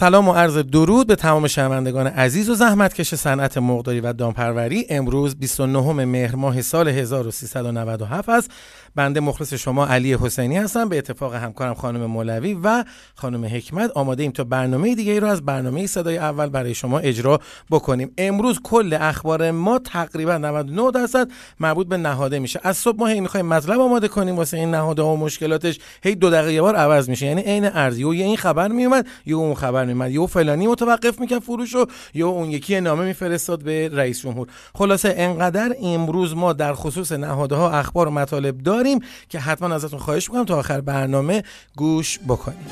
سلام و عرض درود به تمام شنوندگان عزیز و زحمتکش صنعت مرغداری و دامپروری. امروز 29 مهر ماه سال 1397 است. بنده مخلص شما علی حسینی هستم. به اتفاق همکارم خانم مولوی و خانم حکمت آماده ایم تا برنامه دیگه ای رو از برنامه صدای اول برای شما اجرا بکنیم. امروز کل اخبار ما تقریبا 99 درصد مربوط به نهاده میشه. از صبح ما هی می‌خوایم مطلب آماده کنیم واسه این نهاده ها و مشکلاتش هی دو دقیقه بار عوض میشه. یعنی عین ارزی. و این خبر میومد یا اون خبر میومد. یا فلانی متوقف می‌کرد فروش رو یا اون یکی نامه میفرستاد به رئیس جمهور. خلاصه انقدر امروز ما در خصوص نهاده ها اخبار و مطالب داریم که حتما ازتون خواهش می‌کنم تا آخر برنامه گوش بکنیم.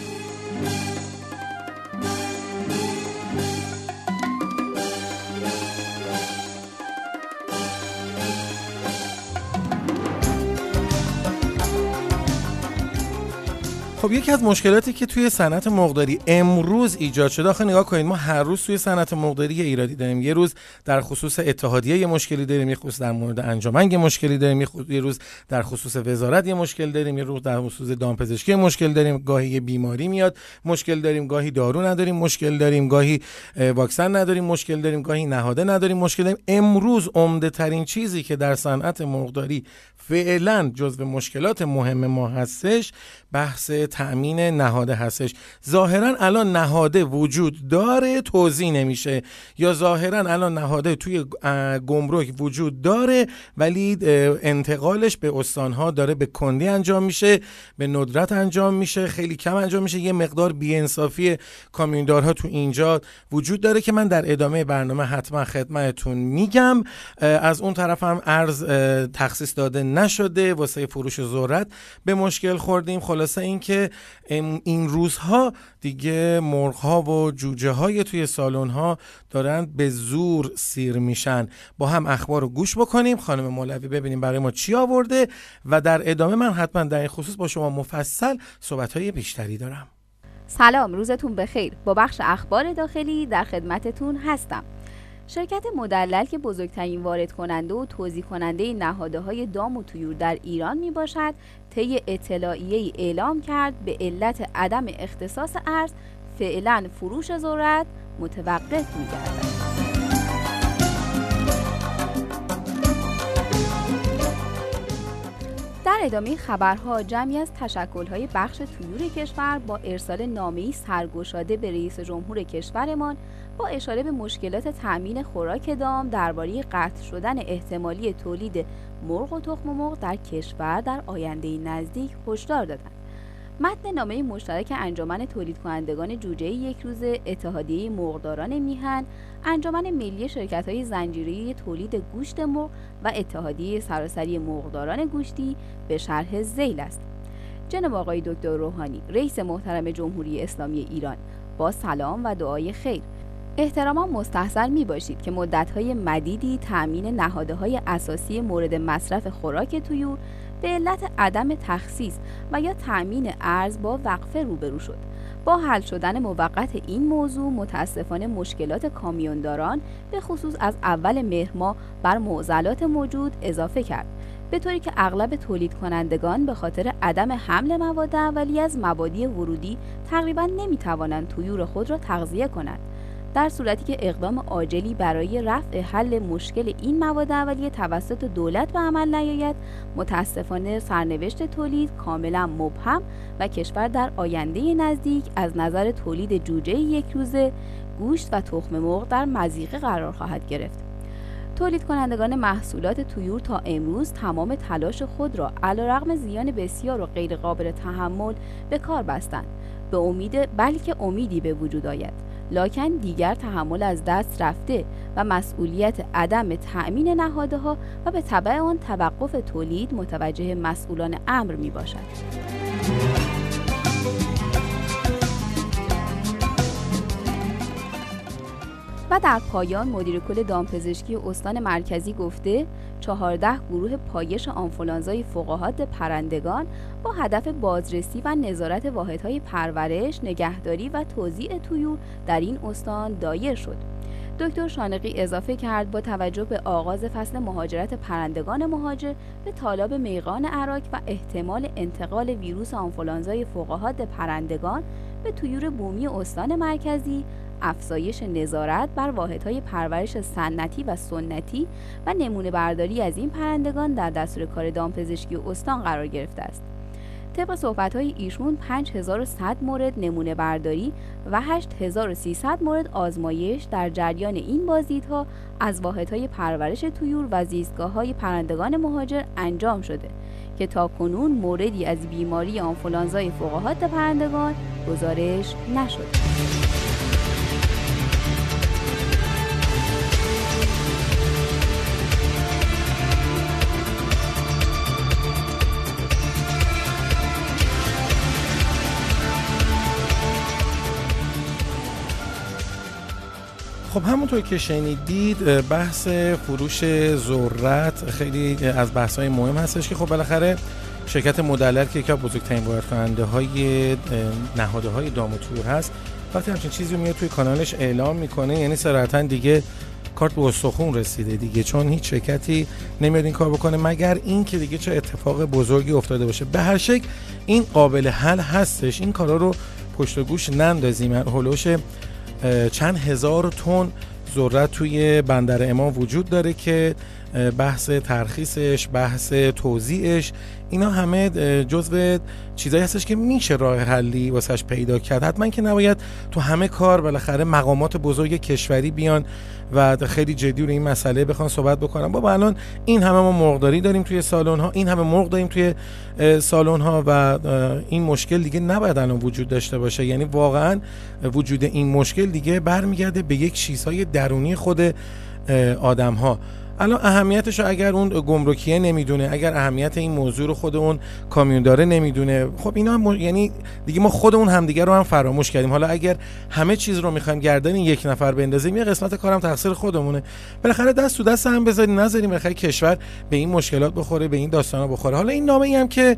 خب یکی از مشکلاتی که توی صنعت مرغداری امروز ایجاد شده آخه نگاه کنید ما هر روز توی صنعت مرغداری یه ایرادی داریم. یه روز در خصوص اتحادیه یه مشکلی داریم یه خصوص در مورد انجمن یه مشکلی داریم یه روز در خصوص وزارت یه مشکل داریم یه روز در خصوص دامپزشکی مشکل داریم. گاهی یه بیماری میاد مشکل داریم. گاهی دارو نداریم مشکل داریم. گاهی واکسن نداریم مشکل داریم. گاهی نهاده نداریم مشکل داریم. امروز عمده ترین چیزی که در صنعت مرغداری فعلا جزو مشکلات مهم ما هستش بحث تأمین نهاده هستش. ظاهرا الان نهاده وجود داره توضیح نمیشه. یا ظاهرا الان نهاده توی گمرک وجود داره ولی انتقالش به استانها داره به کندی انجام میشه به ندرت انجام میشه خیلی کم انجام میشه. یه مقدار بیانصافی کامیوندارها تو اینجا وجود داره که من در ادامه برنامه حتما خدمتتون میگم. از اون طرف هم ارز تخصیص داده نشده واسه فروش ذرت به مشکل خوردیم. خلاصه اینکه این روزها دیگه مرغ ها و جوجه های توی سالن ها دارن به زور سیر میشن. با هم اخبار رو گوش بکنیم. خانم مولوی ببینیم برای ما چی آورده و در ادامه من حتما در این خصوص با شما مفصل صحبت های بیشتری دارم. سلام روزتون بخیر. با بخش اخبار داخلی در خدمتتون هستم. شرکت مدلل که بزرگترین وارد کننده و توضیح کننده نهاده های دام و تویور در ایران می باشد طی اطلاعیه اعلام کرد به علت عدم اختصاص ارز فعلا فروش ذرت متوقف می گردد. در ادامه خبرها جمعی از تشکلهای بخش طیور کشور با ارسال نامه‌ای سرگشاده به رئیس جمهور کشورمان با اشاره به مشکلات تأمین خوراک دام درباره قطع شدن احتمالی تولید مرغ و تخم مرغ در کشور در آینده نزدیک هشدار دادند. متن نامه مشترک انجمن تولید کنندگان جوجه یک روزه اتحادیه مرغداران میهن انجمن ملی شرکت های زنجیره تولید گوشت مرغ و اتحادیه سراسری مرغداران گوشتی به شرح زیل است. جناب آقای دکتر روحانی رئیس محترم جمهوری اسلامی ایران با سلام و دعای خیر. احتراما مستحضر می باشید که مدتهای مدیدی تأمین نهاده های اساسی مورد مصرف خوراک تویور به علت عدم تخصیص و یا تأمین ارز با وقفه روبرو شد. با حل شدن موقت این موضوع متاسفانه مشکلات کامیونداران به خصوص از اول مهر بر معضلات موجود اضافه کرد. به طوری که اغلب تولید کنندگان به خاطر عدم حمل مواد اولیه از مبادی ورودی تقریبا نمی‌توانند تویور خود را تغذیه کنند. در صورتی که اقدام عاجلی برای رفع حل مشکل این مواد اولیه توسط دولت به عمل نیاید متاسفانه سرنوشت تولید کاملا مبهم و کشور در آینده نزدیک از نظر تولید جوجه یک روزه گوشت و تخم مرغ در مزیقه قرار خواهد گرفت. تولید کنندگان محصولات تویور تا امروز تمام تلاش خود را علیرغم زیان بسیار و غیرقابل تحمل به کار بستند. به امید بلکه امیدی به وجود آید. لاکن دیگر تحمل از دست رفته و مسئولیت عدم تأمین نهاده ها و به طبع آن توقف تولید متوجه مسئولان امر می باشد. و در پایان مدیر کل دامپزشکی استان مرکزی گفته چهارده گروه پایش آنفولانزای فقاهات پرندگان با هدف بازرسی و نظارت واحدهای پرورش، نگهداری و توزیع تویور در این استان دایر شد. دکتر شانقی اضافه کرد با توجه به آغاز فصل مهاجرت پرندگان مهاجر به طالاب میقان عراق و احتمال انتقال ویروس آنفولانزای فقاهات پرندگان به تویور بومی استان مرکزی افزایش نظارت بر واحدهای پرورش سنتی و سنتی و نمونه برداری از این پرندگان در دستور کار دامپزشکی استان قرار گرفته است. طبق صحبت های ایشون 5100 مورد نمونه برداری و 8300 مورد آزمایش در جریان این بازدیدها از واحدهای پرورش تویور و زیستگاه های پرندگان مهاجر انجام شده که تا کنون موردی از بیماری آنفولانزای فوقهات پرندگان گزارش نشده. خب همونطور که شنیدید بحث فروش ذرت خیلی از بحث های مهم هستش که خب بالاخره شرکت مدلل که یکی از بزرگترین وارد کننده های نهاده های دام و تور هست وقتی همچین چیزی میاد توی کانالش اعلام می‌کنه یعنی صراحتا دیگه کارت به استخون رسیده دیگه چون هیچ شرکتی نمیاد این کار بکنه مگر این که دیگه چه اتفاق بزرگی افتاده باشه. به هر شکل این قابل حل هستش. این کارا رو پشت گوش نندازیم. هلوش چند هزار تن ذرت توی بندر امام وجود داره که بحث ترخیصش بحث توزیعش اینا همه جزو چیزایی هستش که میشه راه حلی واسش پیدا کرد. حتما که نباید تو همه کار بالاخره مقامات بزرگ کشوری بیان و خیلی جدی رو این مسئله بخوان صحبت بکنم بابا الان این همه ما مرغداری داریم توی سالن ها این همه مرغ داریم توی سالن ها و این مشکل دیگه نباید الان وجود داشته باشه. یعنی واقعا وجود این مشکل دیگه برمیگرده به یک چیزهای درونی خود آدم ها الان اهمیتش اگر اون گمرکیه نمی‌دونه اگر اهمیت این موضوع رو خود اون کامیونداره نمی‌دونه خب اینا هم یعنی دیگه ما خودمون همدیگه رو هم فراموش کردیم. حالا اگر همه چیز رو می‌خوایم گردن یک نفر بندازیم یه قسمت کارم تقصیر خودمونه. بالاخره دست تو دست هم بذاریم نذاریم بالاخره کشور به این مشکلات بخوره به این داستانا بخوره. حالا این نامه ای هم که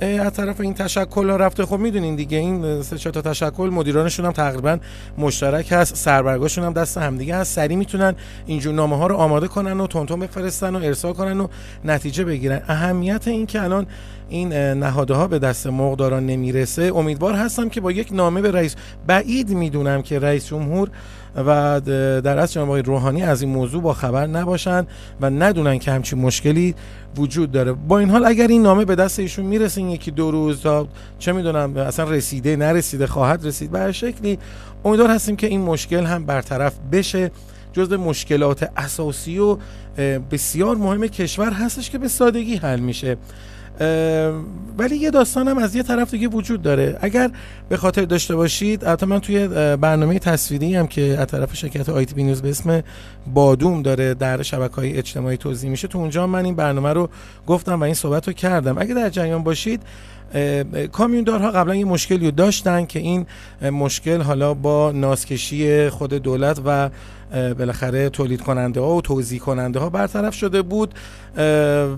از طرف این تشکل ها رفته. خب می‌دونین دیگه این سه تا تشکل مدیرانشون هم تقریبا مشترک هست. سربرگاشون هم دست همدیگه هست. سری می‌تونن اینجور نامه ها رو آماده کنن و تونتون بفرستن و ارسال کنن و نتیجه بگیرن. اهمیت این که الان این نهاده ها به دست مقداران نمی‌رسه. امیدوار هستم که با یک نامه به رئیس بعید می‌دونم که رئیس جمهور و در اصل جناب روحانی از این موضوع با خبر نباشن و ندونن که همچین مشکلی وجود داره. با این حال اگر این نامه به دست ایشون می‌رسه یکی دو روز تا چه می‌دونم اصلا رسیده نرسیده خواهد رسید به شکلی امیدوار هستیم که این مشکل هم برطرف بشه. جزء مشکلات اساسی و بسیار مهم کشور هستش که به سادگی حل میشه. ولی یه داستان از یه طرف دیگه وجود داره. اگر به خاطر داشته باشید البته من توی برنامه تصویری هم که از طرف شرکت آیتی بی نیوز به اسم بادوم داره در شبکه های اجتماعی توضیح میشه تو اونجا من این برنامه رو گفتم و این صحبت رو کردم. اگه در جریان باشید کامیوندارها قبلا یه مشکلی رو داشتن که این مشکل حالا با نازکشی خود دولت و بالاخره تولید کننده ها و توضیح کننده ها برطرف شده بود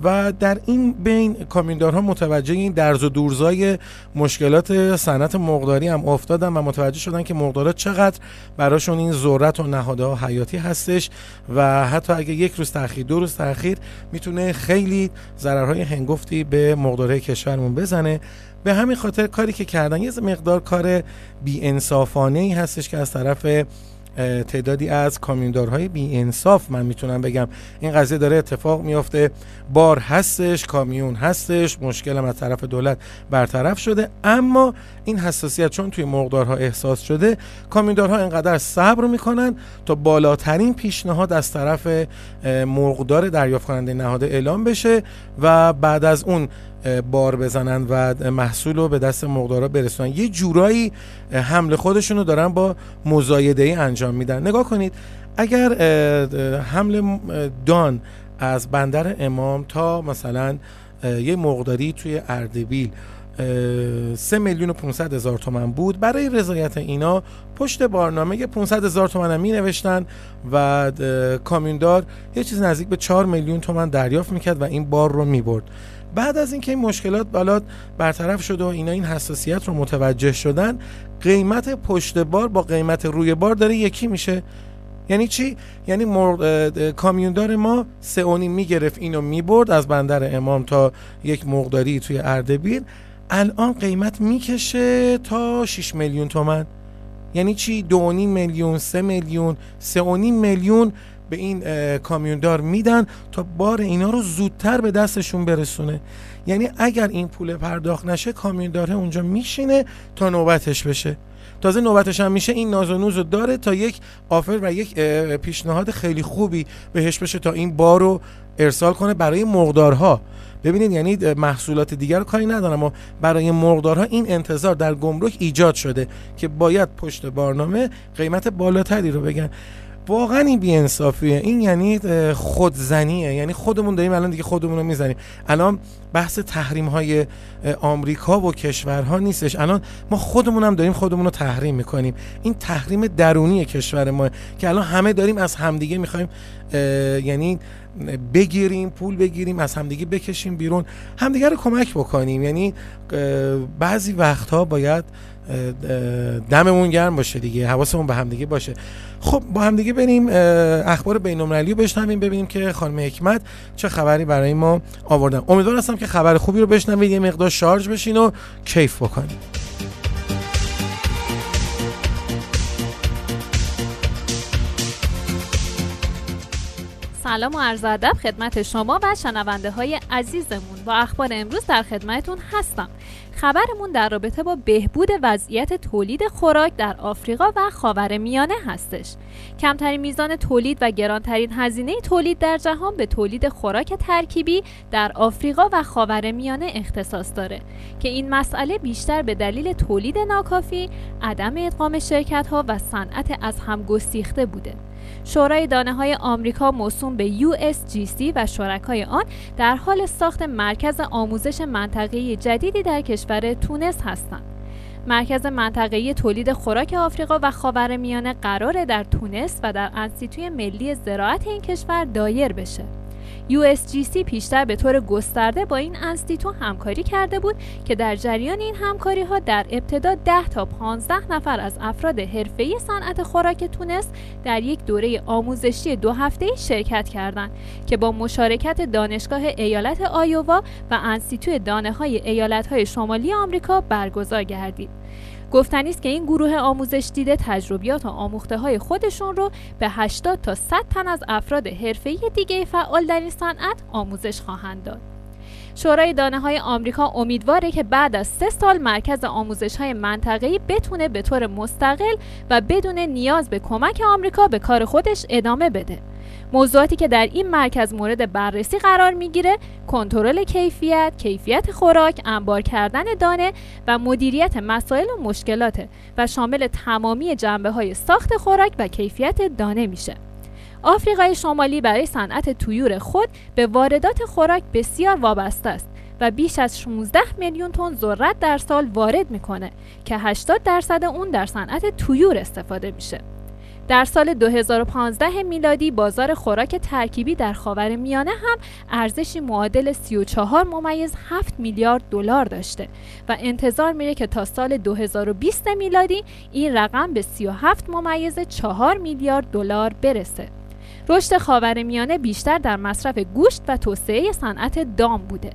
و در این بین کامیوندارها متوجه این درز و دورزای مشکلات صنعت مقداری هم افتادن و متوجه شدن که مقدارات چقدر براشون این ذرت و نهاده ها حیاتی هستش و حتی اگه یک روز تاخیر دو روز تاخیر می‌تونه خیلی ضررهای هنگفتی به مقداره کشورمون بزنه. به همین خاطر کاری که کردن یه مقدار کار بی انصافانه ای هستش که از طرف تعدادی از کامیوندارهای بی انصاف من می‌تونم بگم. این قضیه داره اتفاق میافته. بار هستش کامیون هستش مشکل از طرف دولت برطرف شده. اما این حساسیت چون توی مقدارها احساس شده کامیوندارها اینقدر صبر می‌کنن تا بالاترین پیشنهاد از طرف مقدار دریافت کننده نهاده اعلام بشه و بعد از اون بار بزنن و محصول رو به دست مقدارا برسونن. یه جورایی حمله خودشون رو دارن با مزایده ای انجام میدن. نگاه کنید اگر حمل دان از بندر امام تا مثلا یه مقداری توی اردبیل سه میلیون و 500 هزار تومن بود. برای رضایت اینا پشت بارنامه 500 هزار تومن هم می نوشتن و کامیوندار یه چیز نزدیک به 4 میلیون تومن دریافت می‌کرد و این بار رو می برد بعد از اینکه این مشکلات بالات برطرف شده و اینا این حساسیت رو متوجه شدن قیمت پشت بار با قیمت روی بار داره یکی میشه. یعنی چی؟ یعنی کامیوندار ما سه اونی می‌گرفت اینو می‌برد از بندر امام تا یک مقداری توی اردبیل. الان قیمت می‌کشه تا 6 میلیون تومن. یعنی چی؟ دو میلیون سه میلیون سه میلیون به این کامیوندار میدن تا بار اینا رو زودتر به دستشون برسونه. یعنی اگر این پول پرداخت نشه کامیونداره اونجا میشینه تا نوبتش بشه. تازه نوبتش هم میشه این ناز و نوز رو داره تا یک آفر و یک پیشنهاد خیلی خوبی بهش بشه تا این بار رو ارسال کنه برای مقدارها. ببینید یعنی محصولات دیگر رو کاری ندارم اما برای مقدارها این انتظار در گمرک ایجاد شده که باید پشت بارنامه قیمت بالاتری رو بگن. واقعا این بیانصافیه. این یعنی خودزنیه. یعنی خودمون داریم الان دیگه خودمون رو می‌زنیم. الان بحث تحریم های آمریکا و کشورها نیستش. الان ما خودمون هم داریم خودمون رو تحریم می‌کنیم. این تحریم درونی کشور ما که الان همه داریم از همدیگه می‌خوایم یعنی بگیریم پول بگیریم از همدیگه بکشیم بیرون. همدیگه رو کمک بکنیم. یعنی بعضی وقتها باید دممون گرم باشه دیگه حواسمون به همدیگه باشه. خب با همدیگه بریم اخبار بین‌المللی رو بشنویم ببینیم که خانم حکمت چه خبری برای ما آوردن. امیدوار هستم که خبر خوبی رو بشنوید یه مقدار شارژ بشین و کیف بکنید سلام و عرض ادب خدمت شما و شنونده های عزیزمون. با اخبار امروز در خدمتون هستم. خبرمون در رابطه با بهبود وضعیت تولید خوراک در آفریقا و خاور میانه هستش. کمترین میزان تولید و گرانترین هزینه تولید در جهان به تولید خوراک ترکیبی در آفریقا و خاور میانه اختصاص داره که این مسئله بیشتر به دلیل تولید ناکافی عدم ادغام شرکت ها و صنعت از هم گسیخته بوده. شورای دانه های آمریکا موسوم به USGC و شرکای آن در حال ساخت مرکز آموزش منطقه‌ای جدیدی در کشور تونس هستند. مرکز منطقه‌ای تولید خوراک آفریقا و خاورمیانه قرار در تونس و در انسیتوی ملی زراعت این کشور دایر بشه. USGC پیشتر به طور گسترده با این انستیتو همکاری کرده بود که در جریان این همکاری ها در ابتدا 10 تا 15 نفر از افراد حرفه‌ای صنعت خوراک تونس در یک دوره آموزشی دو هفته شرکت کردند که با مشارکت دانشگاه ایالت آیووا و انستیتو دانه های ایالت های شمالی آمریکا برگزار گردید. گفتنی است که این گروه آموزش دیده تجربیات و آموخته های خودشون رو به 80 تا 100 تن از افراد حرفه‌ای دیگه فعال در این صنعت آموزش خواهند داد. شورای دانه های آمریکا امیدواره که بعد از سه سال مرکز آموزش های منطقه‌ای بتونه به طور مستقل و بدون نیاز به کمک آمریکا به کار خودش ادامه بده. موضوعاتی که در این مرکز مورد بررسی قرار می‌گیره کنترل کیفیت، کیفیت خوراک، انبار کردن دانه و مدیریت مسائل و مشکلات و شامل تمامی جنبه های ساخت خوراک و کیفیت دانه میشه. آفریقای شمالی برای صنعت تویور خود به واردات خوراک بسیار وابسته است و بیش از 16 میلیون تن ذرت در سال وارد می‌کنه که 80 درصد اون در صنعت تویور استفاده میشه. در سال 2015 میلادی بازار خوراک ترکیبی در خاور میانه هم ارزشی معادل 34 ممیز 7 میلیارد دلار داشته و انتظار میره که تا سال 2020 میلادی این رقم به 37 ممیز 4 میلیارد دلار برسه. رشد خاور میانه بیشتر در مصرف گوشت و توسعه صنعت دام بوده.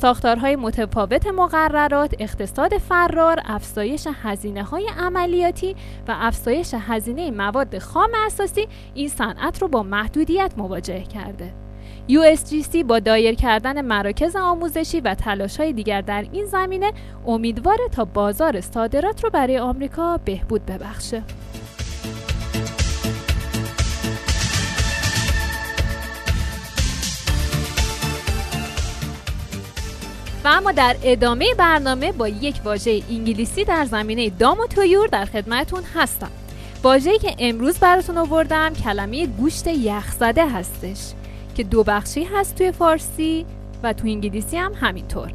ساختارهای متفاوت مقررات، اقتصاد فرار، افزایش هزینه های عملیاتی و افزایش هزینه مواد خام اساسی این صنعت رو با محدودیت مواجه کرده. USGC با دایر کردن مراکز آموزشی و تلاش های دیگر در این زمینه امیدواره تا بازار صادرات رو برای آمریکا بهبود ببخشه. و اما در ادامه برنامه با یک واژه انگلیسی در زمینه دام و تویور در خدمتون هستم. واژه‌ای که امروز براتون آوردم کلمه گوشت یخزده هستش که دو بخشی هست توی فارسی و تو انگلیسی هم همینطور.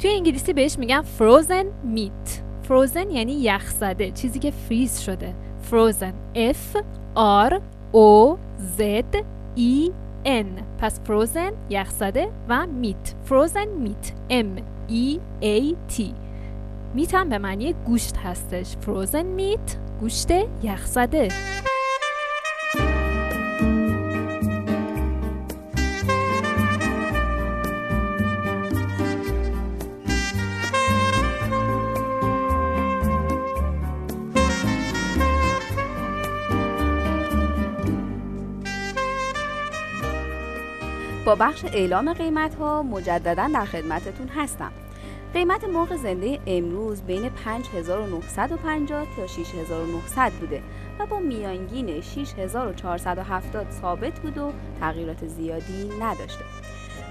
توی انگلیسی بهش میگن frozen meat. Frozen یعنی یخزده چیزی که فریز شده. Frozen F R O Z E N. پس فروزن یخزده و میت فروزن میت M. E A T. میت هم به معنی گوشت هستش. فروزن میت گوشت یخزده. با بخش اعلام قیمت ها مجددا در خدمتتون هستم. قیمت مرغ زنده امروز بین 5950 تا 6900 بوده و با میانگین 6470 ثابت بود و تغییرات زیادی نداشته.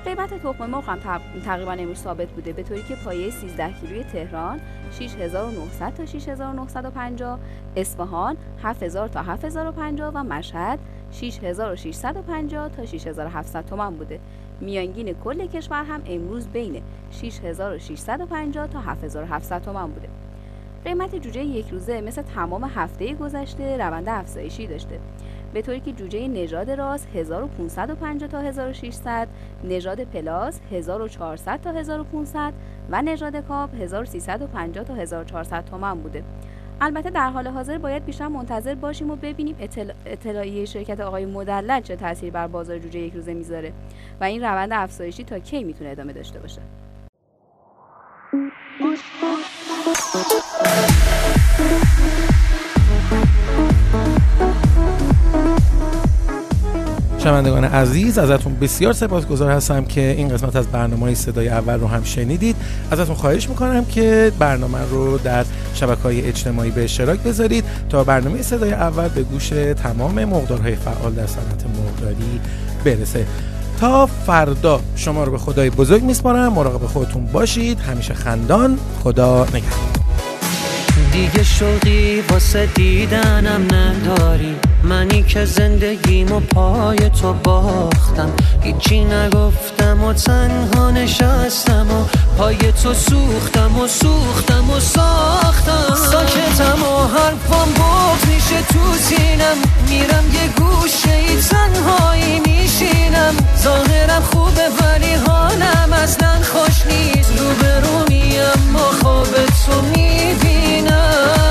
قیمت تخم مرغ هم تقریبا امروز ثابت بوده به طوری که پایه 13 کیلوی تهران 6900 تا 6950 اصفهان 7000 تا 7050 و مشهد 6650 تا 6700 تومان بوده میانگین کل کشور هم امروز بین 6650 تا 7700 تومان بوده قیمت جوجه یک روزه مثل تمام هفته گذشته روند افزایشی داشته به طوری که جوجه نژاد راس 1550 تا 1600 نژاد پلاس 1400 تا 1500 و نژاد کاپ 1350 تا 1400 تومان بوده البته در حال حاضر باید بیشتر منتظر باشیم و ببینیم اطلاعیه شرکت آقای مدلل چه تاثیر بر بازار جوجه یک روزه می‌ذاره و این روند افزایشی تا کی می‌تونه ادامه داشته باشه. شنوندگان عزیز ازتون بسیار سپاسگزار هستم که این قسمت از برنامه صدای اول رو هم شنیدید. ازتون خواهش می‌کنم که برنامه رو در شبکه های اجتماعی به اشتراک بذارید تا برنامه صدای اول به گوش تمام مقدارهای فعال در صنعت مرغداری برسه. تا فردا شما رو به خدای بزرگ میسپارم. مراقب خودتون باشید. همیشه خندان. خدا نگهدار. دیگه شوقی واسه دیدنم نداری. منی که زندگیمو پای تو باختم. هیچی نگفتم و تنها نشستم و پای تو سوختم و سوختم و ساختم. ساکتم و حرفم بود میشه تو سینم. میرم یه گوشه ای تنهایی میشینم. ظاهرم خوبه ولی حالم اصلا خوش نیست. رو به رو میم و خواب تو می‌بینم.